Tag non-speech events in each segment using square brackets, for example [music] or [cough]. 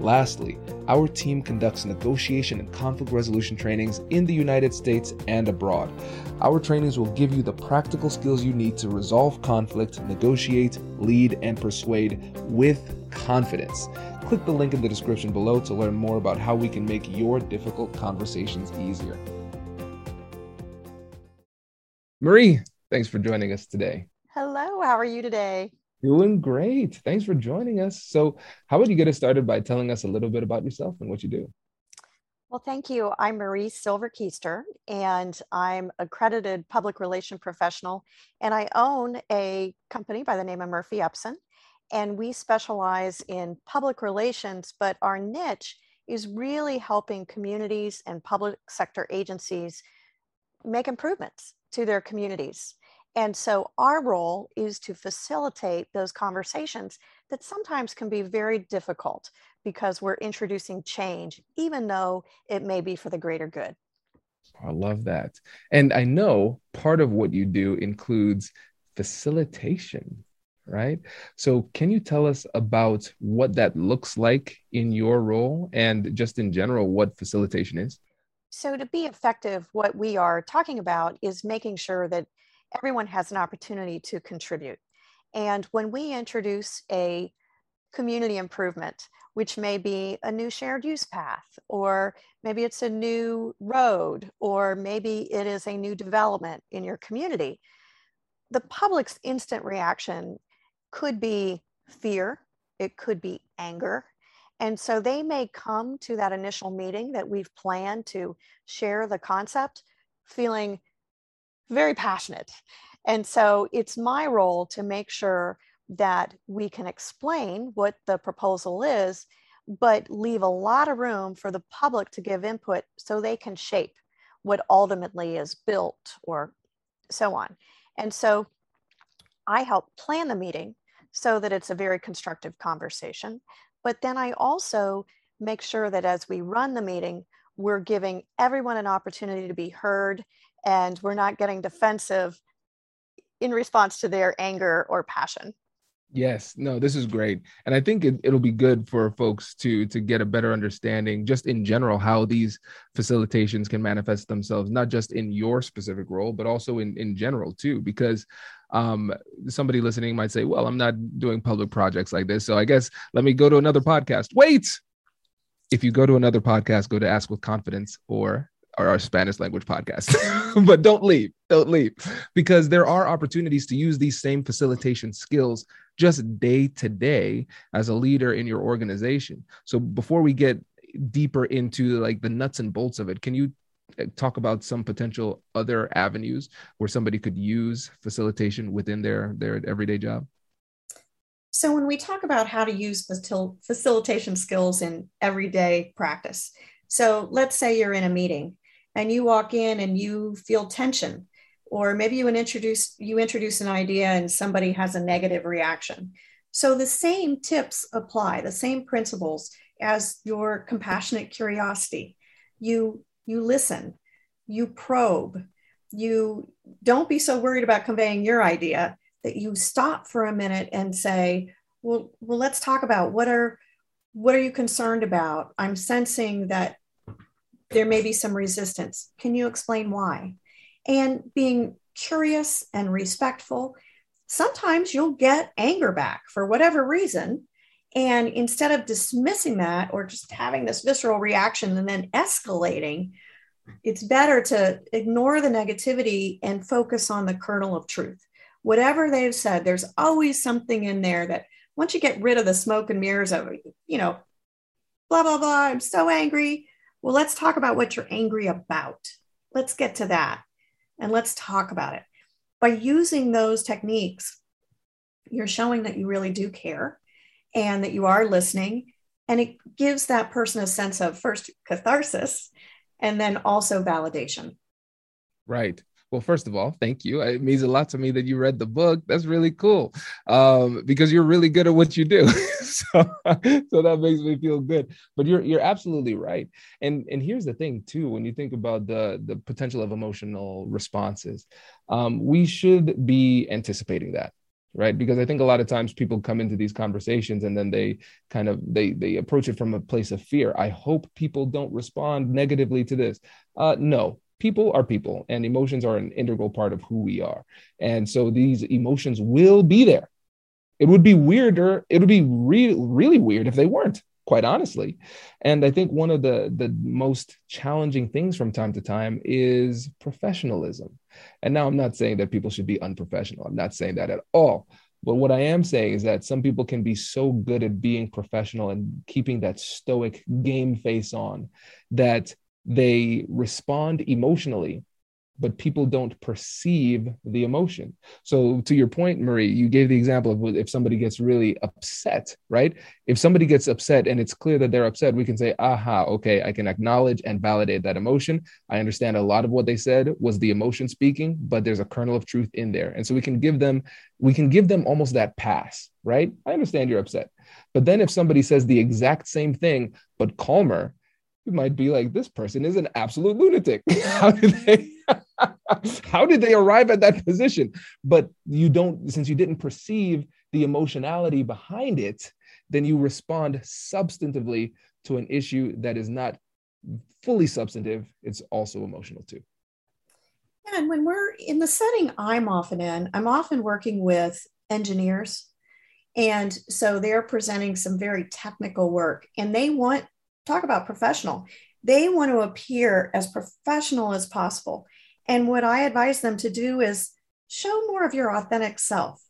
Lastly, our team conducts negotiation and conflict resolution trainings in the United States and abroad. Our trainings will give you the practical skills you need to resolve conflict, negotiate, lead, and persuade with confidence. Click the link in the description below to learn more about how we can make your difficult conversations easier. Marie, thanks for joining us today. Hello, how are you today? Doing great. Thanks for joining us. So, how would you get us started by telling us a little bit about yourself and what you do? Well, thank you. I'm Marie Silver Keister, and I'm accredited public relation professional, and I own a company by the name of Murphy Epson, and we specialize in public relations, but our niche is really helping communities and public sector agencies make improvements to their communities. And so our role is to facilitate those conversations that sometimes can be very difficult because we're introducing change, even though it may be for the greater good. I love that. And I know part of what you do includes facilitation, right? So, can you tell us about what that looks like in your role and just in general what facilitation is? So, to be effective, what we are talking about is making sure that everyone has an opportunity to contribute. And when we introduce a community improvement, which may be a new shared use path, or maybe it's a new road, or maybe it is a new development in your community, the public's instant reaction could be fear, it could be anger. And so they may come to that initial meeting that we've planned to share the concept feeling very passionate. And so it's my role to make sure that we can explain what the proposal is, but leave a lot of room for the public to give input so they can shape what ultimately is built or so on. And so I help plan the meeting so that it's a very constructive conversation. But then I also make sure that as we run the meeting, we're giving everyone an opportunity to be heard and we're not getting defensive in response to their anger or passion. Yes no this is great. And i think it, it'll be good for folks to to get a better understanding just in general how these facilitations can manifest themselves not just in your specific role but also in in general too because um, somebody listening might say well i'm not doing public projects like this so i guess let me go to another podcast. Wait! If you go to another podcast go to ask with confidence or our Spanish language podcast. [laughs] but don't leave, don't leave, because there are opportunities to use these same facilitation skills just day to day as a leader in your organization. So before we get deeper into like the nuts and bolts of it, can you uh, talk about some potential other avenues where somebody could use facilitation within their their everyday job? So when we talk about how to use facil- facilitation skills in everyday practice, so let's say you're in a meeting and you walk in and you feel tension. Or maybe you introduce you introduce an idea and somebody has a negative reaction. So the same tips apply the same principles as your compassionate curiosity. You you listen you probe you don't be so worried about conveying your idea that you stop for a minute and say well well let's talk about what are what are you concerned about? I'm sensing that there may be some resistance. Can you explain why? And being curious and respectful sometimes you'll get anger back for whatever reason. And instead of dismissing that or just having this visceral reaction and then escalating, it's better to ignore the negativity and focus on the kernel of truth. Whatever they've said, there's always something in there that once you get rid of the smoke and mirrors of, you know, blah, blah, blah, I'm so angry. Well, let's talk about what you're angry about. Let's get to that and let's talk about it by using those techniques, you're showing that you really do care and that you are listening. And it gives that person a sense of first catharsis and then also validation. Right. Well, first of all, thank you. It means a lot to me that you read the book. That's really cool um, because you're really good at what you do. [laughs] so, so that makes me feel good. But you're you're absolutely right. And and here's the thing too. When you think about the the potential of emotional responses, um, we should be anticipating that right because i think a lot of times people come into these conversations and then they kind of they they approach it from a place of fear i hope people don't respond negatively to this uh no people are people and emotions are an integral part of who we are. And so these emotions will be there. It would be weirder. It would be really, really weird if they weren't, quite honestly. And I think one of the, the most challenging things from time to time is professionalism. And now I'm not saying that people should be unprofessional. I'm not saying that at all. But what I am saying is that some people can be so good at being professional and keeping that stoic game face on that they respond emotionally but people don't perceive the emotion. So, to your point, Marie, you gave the example of if somebody gets really upset, right? If somebody gets upset and it's clear that they're upset, we can say, aha, okay, I can acknowledge and validate that emotion. I understand a lot of what they said was the emotion speaking, but there's a kernel of truth in there. And so we can give them, we can give them almost that pass, right? I understand you're upset. But then if somebody says the exact same thing, but calmer, you might be like, this person is an absolute lunatic. [laughs] how did they [laughs] how did they arrive at that position? But you don't, since you didn't perceive the emotionality behind it, then you respond substantively to an issue that is not fully substantive, it's also emotional too. And when we're in the setting I'm often in, I'm often working with engineers. And so they're presenting some very technical work and they want talk about professional. They want to appear as professional as possible. And what I advise them to do is show more of your authentic self,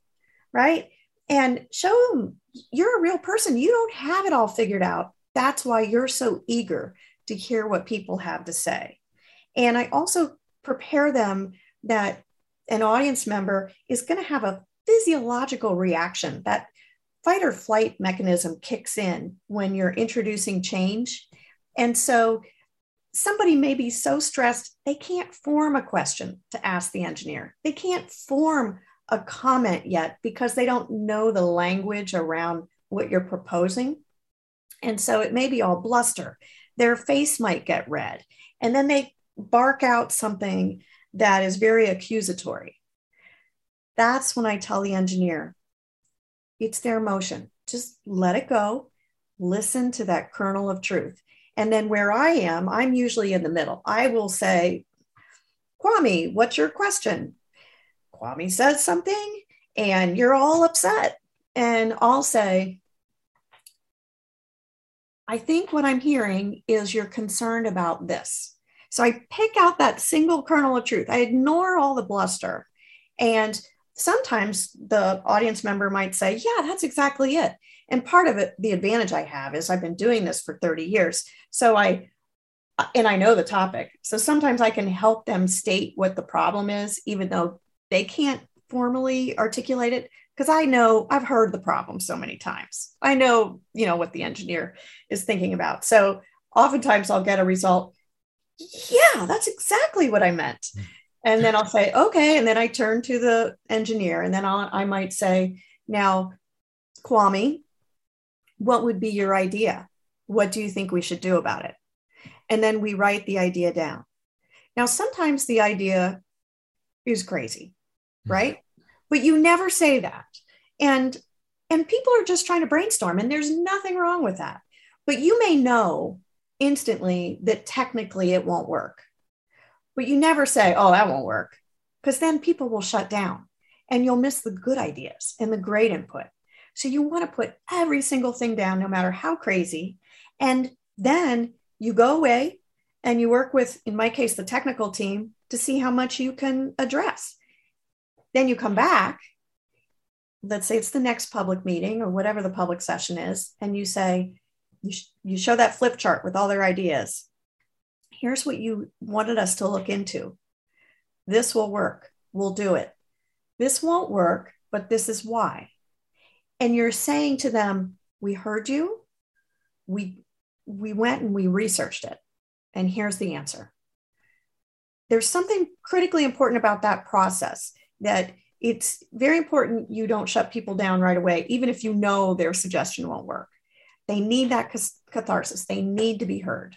right? And show them you're a real person. You don't have it all figured out. That's why you're so eager to hear what people have to say. And I also prepare them that an audience member is going to have a physiological reaction that fight or flight mechanism kicks in when you're introducing change. And so somebody may be so stressed they can't form a question to ask the engineer. They can't form a comment yet because they don't know the language around what you're proposing. And so it may be all bluster. Their face might get red. And then they bark out something that is very accusatory. That's when I tell the engineer, it's their emotion. Just let it go. Listen to that kernel of truth. And then where I am, I'm usually in the middle. I will say, Kwame, what's your question? Kwame says something and you're all upset. And I'll say, I think what I'm hearing is you're concerned about this. So I pick out that single kernel of truth. I ignore all the bluster. And sometimes the audience member might say, Yeah, that's exactly it. And part of it, the advantage I have is I've been doing this for 30 years. So I, and I know the topic. So sometimes I can help them state what the problem is, even though they can't formally articulate it because I know I've heard the problem so many times. I know, you know, what the engineer is thinking about. So oftentimes I'll get a result. Yeah, that's exactly what I meant. Hmm. And then I'll say, okay. And then I turn to the engineer and then I'll, I might say, now, Kwame, what would be your idea? What do you think we should do about it? And then we write the idea down. Now, sometimes the idea is crazy, hmm. right? But you never say that. And and people are just trying to brainstorm and there's nothing wrong with that. But you may know instantly that technically it won't work but you never say, oh, that won't work, because then people will shut down. and you'll miss the good ideas and the great input. So you want to put every single thing down, no matter how crazy. And then you go away and you work with, in my case, the technical team to see how much you can address. Then you come back. Let's say it's the next public meeting or whatever the public session is, and you say, you, sh- you show that flip chart with all their ideas. Here's what you wanted us to look into. This will work. We'll do it. This won't work, but this is why. And you're saying to them, We heard you. We, we went and we researched it. And here's the answer. There's something critically important about that process that it's very important you don't shut people down right away, even if you know their suggestion won't work. They need that catharsis, they need to be heard.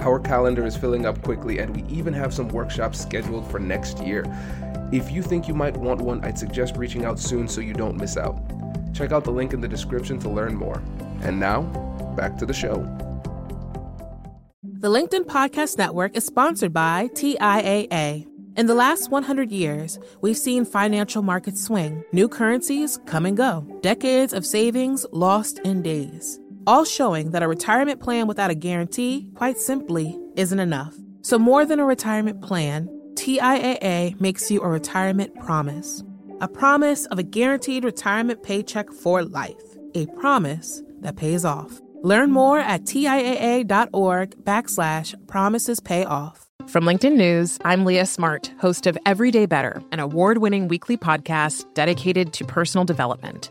Our calendar is filling up quickly, and we even have some workshops scheduled for next year. If you think you might want one, I'd suggest reaching out soon so you don't miss out. Check out the link in the description to learn more. And now, back to the show. The LinkedIn Podcast Network is sponsored by TIAA. In the last 100 years, we've seen financial markets swing, new currencies come and go, decades of savings lost in days, all showing that a retirement plan without a guarantee, quite simply, isn't enough. So, more than a retirement plan, TIAA makes you a retirement promise. A promise of a guaranteed retirement paycheck for life. A promise that pays off. Learn more at TIAA.org backslash promises pay off. From LinkedIn News, I'm Leah Smart, host of Everyday Better, an award winning weekly podcast dedicated to personal development.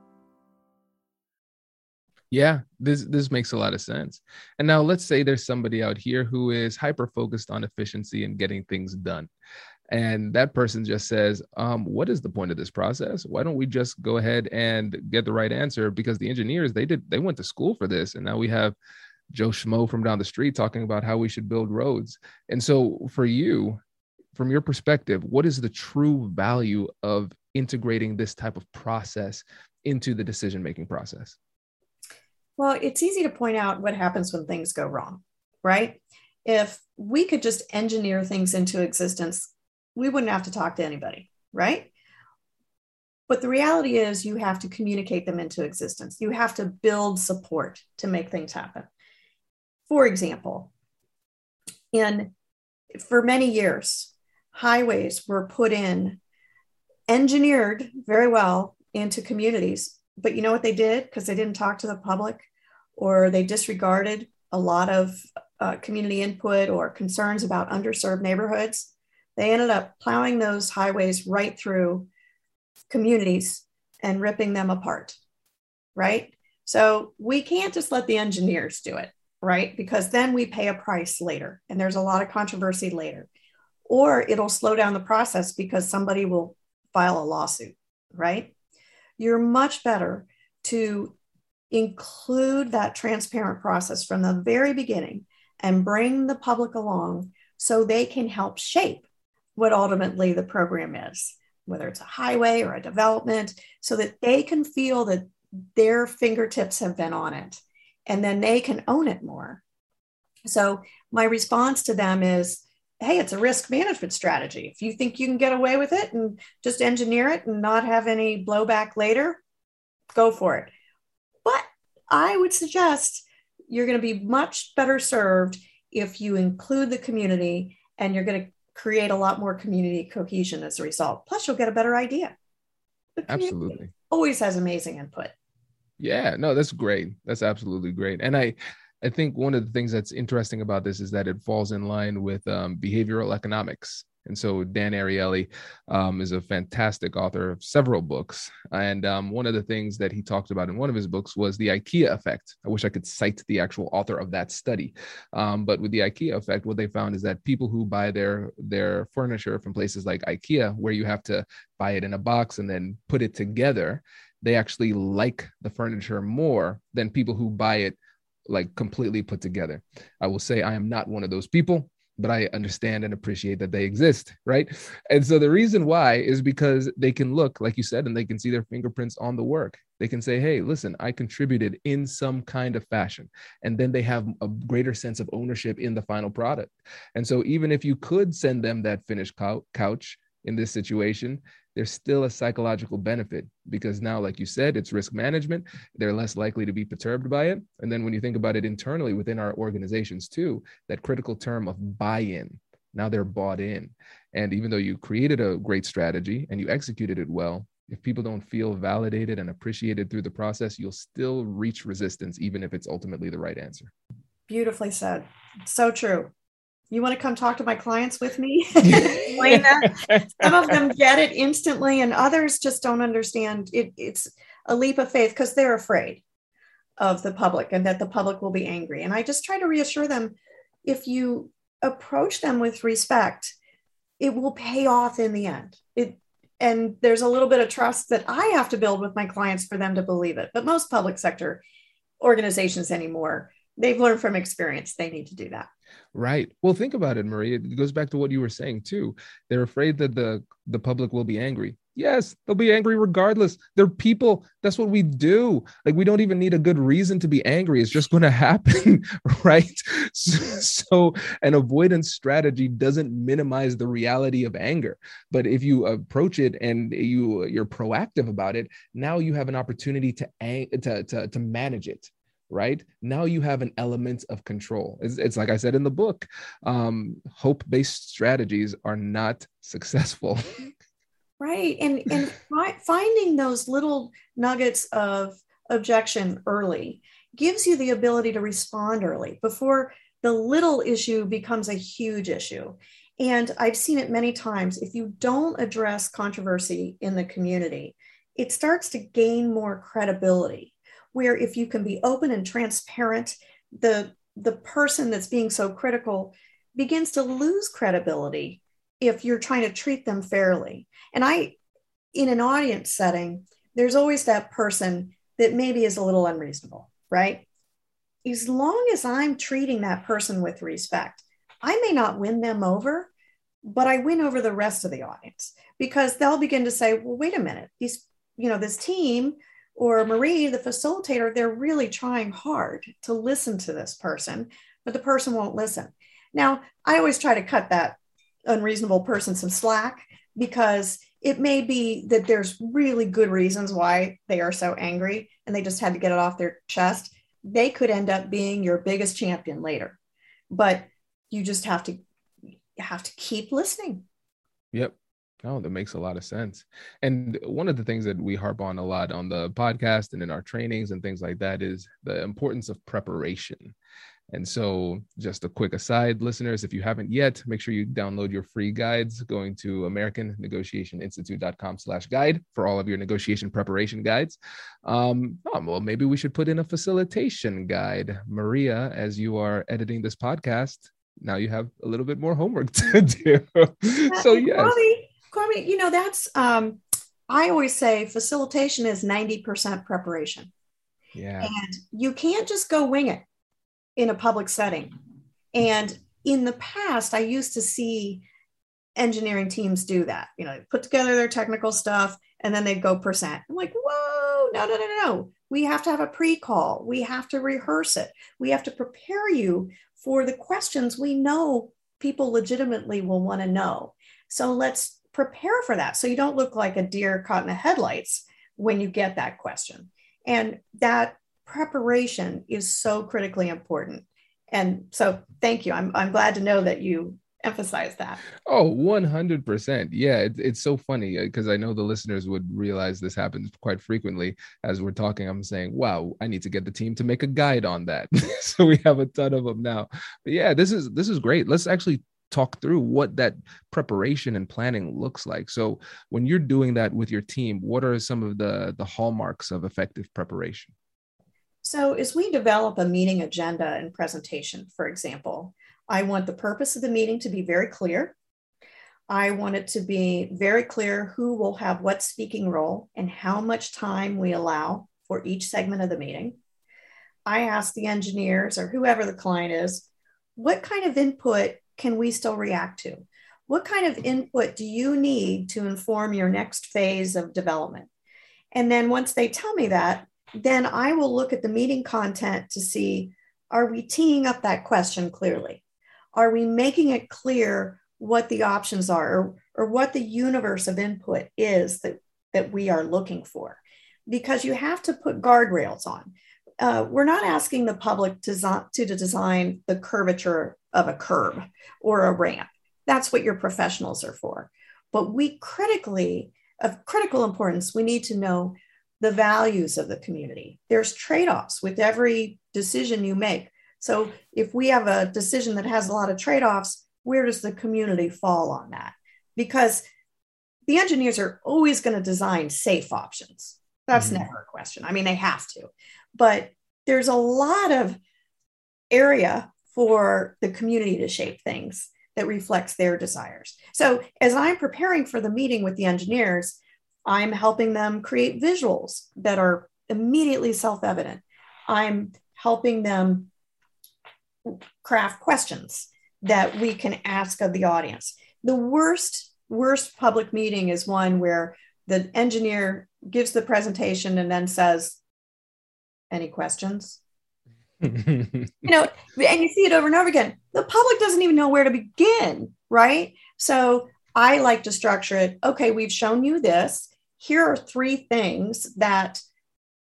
Yeah, this this makes a lot of sense. And now let's say there's somebody out here who is hyper focused on efficiency and getting things done. And that person just says, um, what is the point of this process? Why don't we just go ahead and get the right answer? Because the engineers, they did they went to school for this. And now we have Joe Schmo from down the street talking about how we should build roads. And so for you, from your perspective, what is the true value of integrating this type of process into the decision making process? Well, it's easy to point out what happens when things go wrong, right? If we could just engineer things into existence, we wouldn't have to talk to anybody, right? But the reality is, you have to communicate them into existence. You have to build support to make things happen. For example, in for many years, highways were put in, engineered very well into communities. But you know what they did? Because they didn't talk to the public or they disregarded a lot of uh, community input or concerns about underserved neighborhoods, they ended up plowing those highways right through communities and ripping them apart, right? So we can't just let the engineers do it, right? Because then we pay a price later and there's a lot of controversy later. Or it'll slow down the process because somebody will file a lawsuit, right? You're much better to include that transparent process from the very beginning and bring the public along so they can help shape what ultimately the program is, whether it's a highway or a development, so that they can feel that their fingertips have been on it and then they can own it more. So my response to them is, hey, it's a risk management strategy. If you think you can get away with it and just engineer it and not have any blowback later, go for it. I would suggest you're going to be much better served if you include the community and you're going to create a lot more community cohesion as a result. Plus, you'll get a better idea. Absolutely. Always has amazing input. Yeah, no, that's great. That's absolutely great. And I, I think one of the things that's interesting about this is that it falls in line with um, behavioral economics. And so Dan Ariely um, is a fantastic author of several books. And um, one of the things that he talked about in one of his books was the IKEA effect. I wish I could cite the actual author of that study. Um, but with the IKEA effect, what they found is that people who buy their their furniture from places like IKEA, where you have to buy it in a box and then put it together, they actually like the furniture more than people who buy it like completely put together. I will say I am not one of those people, but I understand and appreciate that they exist, right? And so the reason why is because they can look, like you said, and they can see their fingerprints on the work. They can say, hey, listen, I contributed in some kind of fashion. And then they have a greater sense of ownership in the final product. And so even if you could send them that finished couch in this situation, there's still a psychological benefit because now, like you said, it's risk management. They're less likely to be perturbed by it. And then when you think about it internally within our organizations too, that critical term of buy in, now they're bought in. And even though you created a great strategy and you executed it well, if people don't feel validated and appreciated through the process, you'll still reach resistance, even if it's ultimately the right answer. Beautifully said. So true you want to come talk to my clients with me? [laughs] Some of them get it instantly, and others just don't understand. It, it's a leap of faith because they're afraid of the public and that the public will be angry. And I just try to reassure them if you approach them with respect, it will pay off in the end. It and there's a little bit of trust that I have to build with my clients for them to believe it. But most public sector organizations anymore, they've learned from experience they need to do that. Right. Well, think about it, Marie. It goes back to what you were saying too. They're afraid that the the public will be angry. Yes, they'll be angry regardless. They're people. That's what we do. Like we don't even need a good reason to be angry. It's just going [laughs] to happen, right? So, [laughs] so, an avoidance strategy doesn't minimize the reality of anger, but if you approach it and you you're proactive about it, now you have an opportunity to to to, to manage it right? Now you have an element of control. It's, it's like I said in the book um, hope based strategies are not [laughs] successful. right. And, and fi- finding those little nuggets of objection early gives you the ability to respond early before the little issue becomes a huge issue. And I've seen it many times. If you don't address controversy in the community, it starts to gain more credibility where if you can be open and transparent, the the person that's being so critical begins to lose credibility if you're trying to treat them fairly. And I, in an audience setting, there's always that person that maybe is a little unreasonable, right? As long as I'm treating that person with respect, I may not win them over, but I win over the rest of the audience because they'll begin to say, well, wait a minute, these, you know, this team or Marie, the facilitator, they're really trying hard to listen to this person, but the person won't listen. Now, I always try to cut that unreasonable person some slack because it may be that there's really good reasons why they are so angry and they just had to get it off their chest. They could end up being your biggest champion later, but you just have to have to keep listening. Yep. Oh, that makes a lot of sense. And one of the things that we harp on a lot on the podcast and in our trainings and things like that is the importance of preparation. And so, just a quick aside, listeners, if you haven't yet, make sure you download your free guides going to AmericanNegotiationInstitute.com slash guide for all of your negotiation preparation guides. Um, oh, well, maybe we should put in a facilitation guide. Maria, as you are editing this podcast, now you have a little bit more homework [laughs] to do. [laughs] so, yes. Kwame, you know, that's, um, I always say facilitation is 90% preparation. Yeah. And you can't just go wing it in a public setting. And in the past, I used to see engineering teams do that. You know, put together their technical stuff and then they'd go percent. I'm like, whoa, no, no, no, no. We have to have a pre call. We have to rehearse it. We have to prepare you for the questions we know people legitimately will want to know. So let's prepare for that so you don't look like a deer caught in the headlights when you get that question. And that preparation is so critically important. And so thank you. I'm, I'm glad to know that you emphasize that. Oh, 100%. Yeah, it, it's so funny because uh, I know the listeners would realize this happens quite frequently. As we're talking, I'm saying, wow, I need to get the team to make a guide on that. [laughs] so we have a ton of them now. But yeah, this is this is great. Let's actually talk through what that preparation and planning looks like. So when you're doing that with your team, what are some of the the hallmarks of effective preparation? So as we develop a meeting agenda and presentation, for example, I want the purpose of the meeting to be very clear. I want it to be very clear who will have what speaking role and how much time we allow for each segment of the meeting. I ask the engineers or whoever the client is, what kind of input can we still react to? What kind of input do you need to inform your next phase of development? And then once they tell me that, then I will look at the meeting content to see are we teeing up that question clearly? Are we making it clear what the options are or, or what the universe of input is that, that we are looking for? Because you have to put guardrails on. Uh, we're not asking the public to, to, design the curvature of a curb or a ramp. That's what your professionals are for. But we critically, of critical importance, we need to know the values of the community. There's trade offs with every decision you make. So if we have a decision that has a lot of trade offs, where does the community fall on that? Because the engineers are always going to design safe options. That's mm-hmm. never a question. I mean, they have to, but there's a lot of area for the community to shape things that reflects their desires. So as I'm preparing for the meeting with the engineers, I'm helping them create visuals that are immediately self evident. I'm helping them craft questions that we can ask of the audience. The worst, worst public meeting is one where the engineer gives the presentation and then says, Any questions? [laughs] you know, and you see it over and over again. The public doesn't even know where to begin, right? So I like to structure it. Okay, we've shown you this. Here are three things that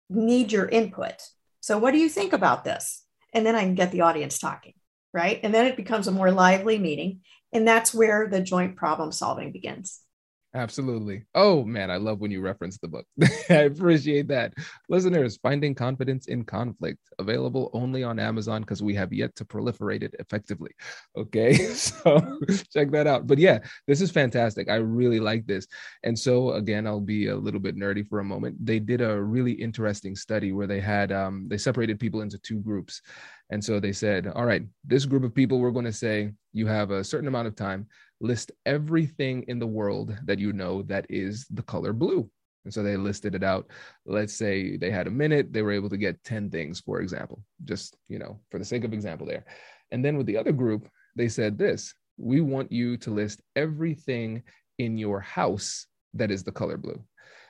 need your input. So, what do you think about this? And then I can get the audience talking, right? And then it becomes a more lively meeting. And that's where the joint problem solving begins. Absolutely. Oh man, I love when you reference the book. [laughs] I appreciate that. Listeners, Finding Confidence in Conflict, available only on Amazon because we have yet to proliferate it effectively. Okay, [laughs] so [laughs] check that out. But yeah, this is fantastic. I really like this. And so again, I'll be a little bit nerdy for a moment. They did a really interesting study where they had um, they separated people into two groups. And so they said, all right, this group of people, we're going to say you have a certain amount of time list everything in the world that you know that is the color blue. And so they listed it out. Let's say they had a minute, they were able to get 10 things, for example, just, you know, for the sake of example there. And then with the other group, they said this we want you to list everything in your house that is the color blue.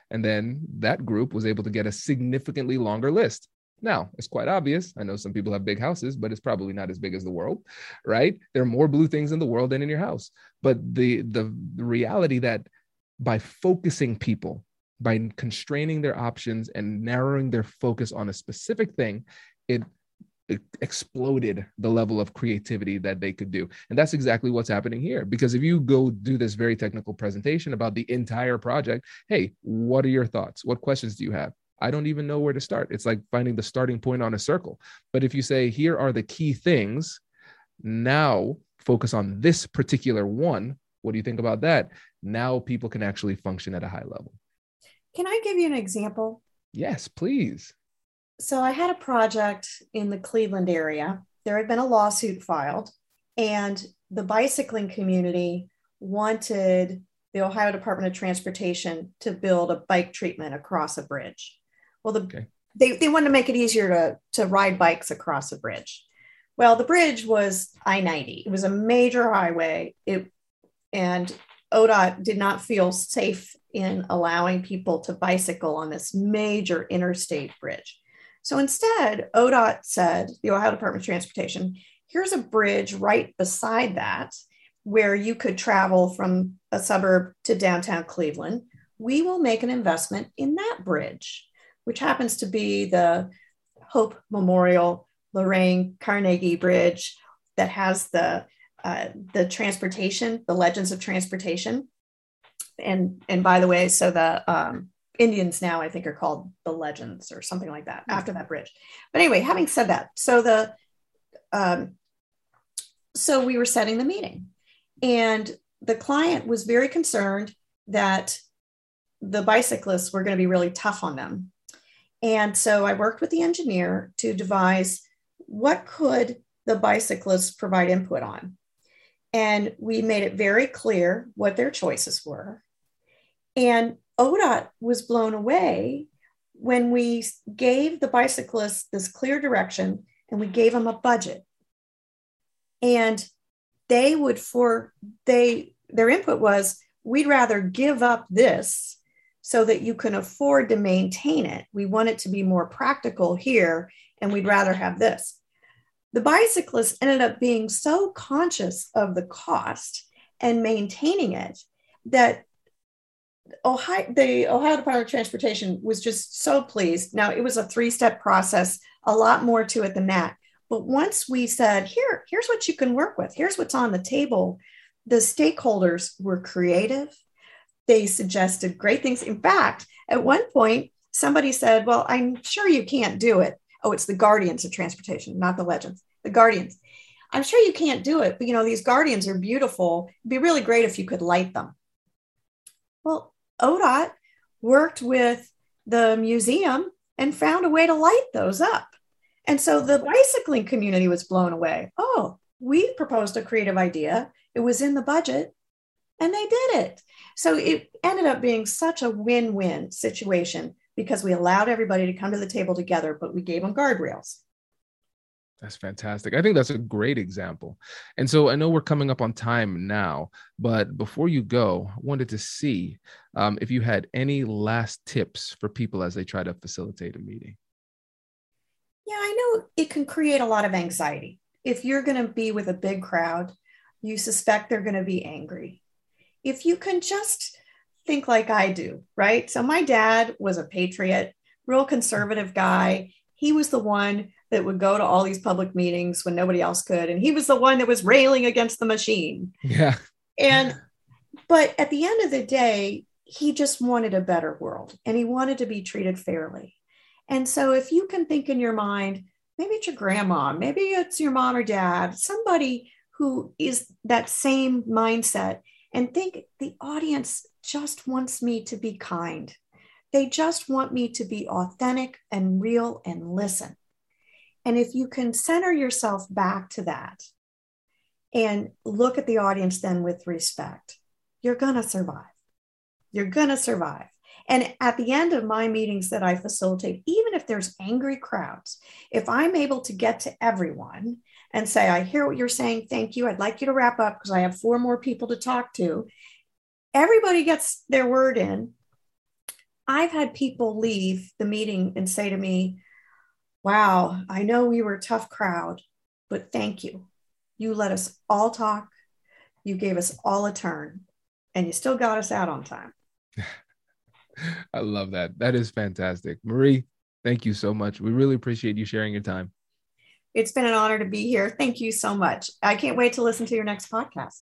And then that group was able to get a significantly longer list. Now, it's quite obvious. I know some people have big houses, but it's probably not as big as the world, right? There are more blue things in the world than in your house. But the the, the reality that by focusing people, by constraining their options and narrowing their focus on a specific thing, it it exploded the level of creativity that they could do. And that's exactly what's happening here. Because if you go do this very technical presentation about the entire project, hey, what are your thoughts? What questions do you have? I don't even know where to start. It's like finding the starting point on a circle. But if you say, here are the key things, now focus on this particular one, what do you think about that? Now people can actually function at a high level. Can I give you an example? Yes, please. So I had a project in the Cleveland area. There had been a lawsuit filed, and the bicycling community wanted the Ohio Department of Transportation to build a bike treatment across a bridge. Well, the, okay. they, they wanted to make it easier to, to ride bikes across a bridge. Well, the bridge was I 90, it was a major highway. It, and ODOT did not feel safe in allowing people to bicycle on this major interstate bridge. So instead, ODOT said, the Ohio Department of Transportation, here's a bridge right beside that where you could travel from a suburb to downtown Cleveland. We will make an investment in that bridge, which happens to be the Hope Memorial Lorain Carnegie Bridge that has the uh, the transportation, the legends of transportation. And and by the way, so the um, Indians now I think are called the legends or something like that after that bridge. But anyway, having said that, so the um, so we were setting the meeting, and the client was very concerned that the bicyclists were going to be really tough on them. And so I worked with the engineer to devise what could the bicyclists provide input on. And we made it very clear what their choices were. And ODOT was blown away when we gave the bicyclists this clear direction and we gave them a budget. And they would for they their input was we'd rather give up this so that you can afford to maintain it. We want it to be more practical here and we'd mm-hmm. rather have this the bicyclists ended up being so conscious of the cost and maintaining it that Ohio, the Ohio Department of Transportation was just so pleased. Now it was a three-step process, a lot more to it than that. But once we said, here, here's what you can work with, here's what's on the table, the stakeholders were creative. They suggested great things. In fact, at one point, somebody said, Well, I'm sure you can't do it oh, it's the guardians of transportation, not the legends, the guardians. I'm sure you can't do it, but you know, these guardians are beautiful. It'd be really great if you could light them. Well, ODOT worked with the museum and found a way to light those up. And so the bicycling community was blown away. Oh, we proposed a creative idea. It was in the budget and they did it. So it ended up being such a win win situation because we allowed everybody to come to the table together, but we gave them guardrails. That's fantastic. I think that's a great example. And so I know we're coming up on time now, but before you go, I wanted to see um, if you had any last tips for people as they try to facilitate a meeting. Yeah, I know it can create a lot of anxiety. If you're going to be with a big crowd, you suspect they're going to be angry. If you can just think like I do, right? So my dad was a patriot, real conservative guy. He was the one that would go to all these public meetings when nobody else could. And he was the one that was railing against the machine. Yeah. And, but at the end of the day, he just wanted a better world and he wanted to be treated fairly. And so if you can think in your mind, maybe it's your grandma, maybe it's your mom or dad, somebody who is that same mindset, and think the audience just wants me to be kind. They just want me to be authentic and real and listen. And if you can center yourself back to that and look at the audience then with respect, you're going to survive. You're going to survive. And at the end of my meetings that I facilitate, even if there's angry crowds, if I'm able to get to everyone and say, I hear what you're saying, thank you, I'd like you to wrap up because I have four more people to talk to, everybody gets their word in. I've had people leave the meeting and say to me, Wow, I know we were a tough crowd, but thank you. You let us all talk. You gave us all a turn, and you still got us out on time. [laughs] I love that. That is fantastic. Marie, thank you so much. We really appreciate you sharing your time. It's been an honor to be here. Thank you so much. I can't wait to listen to your next podcast.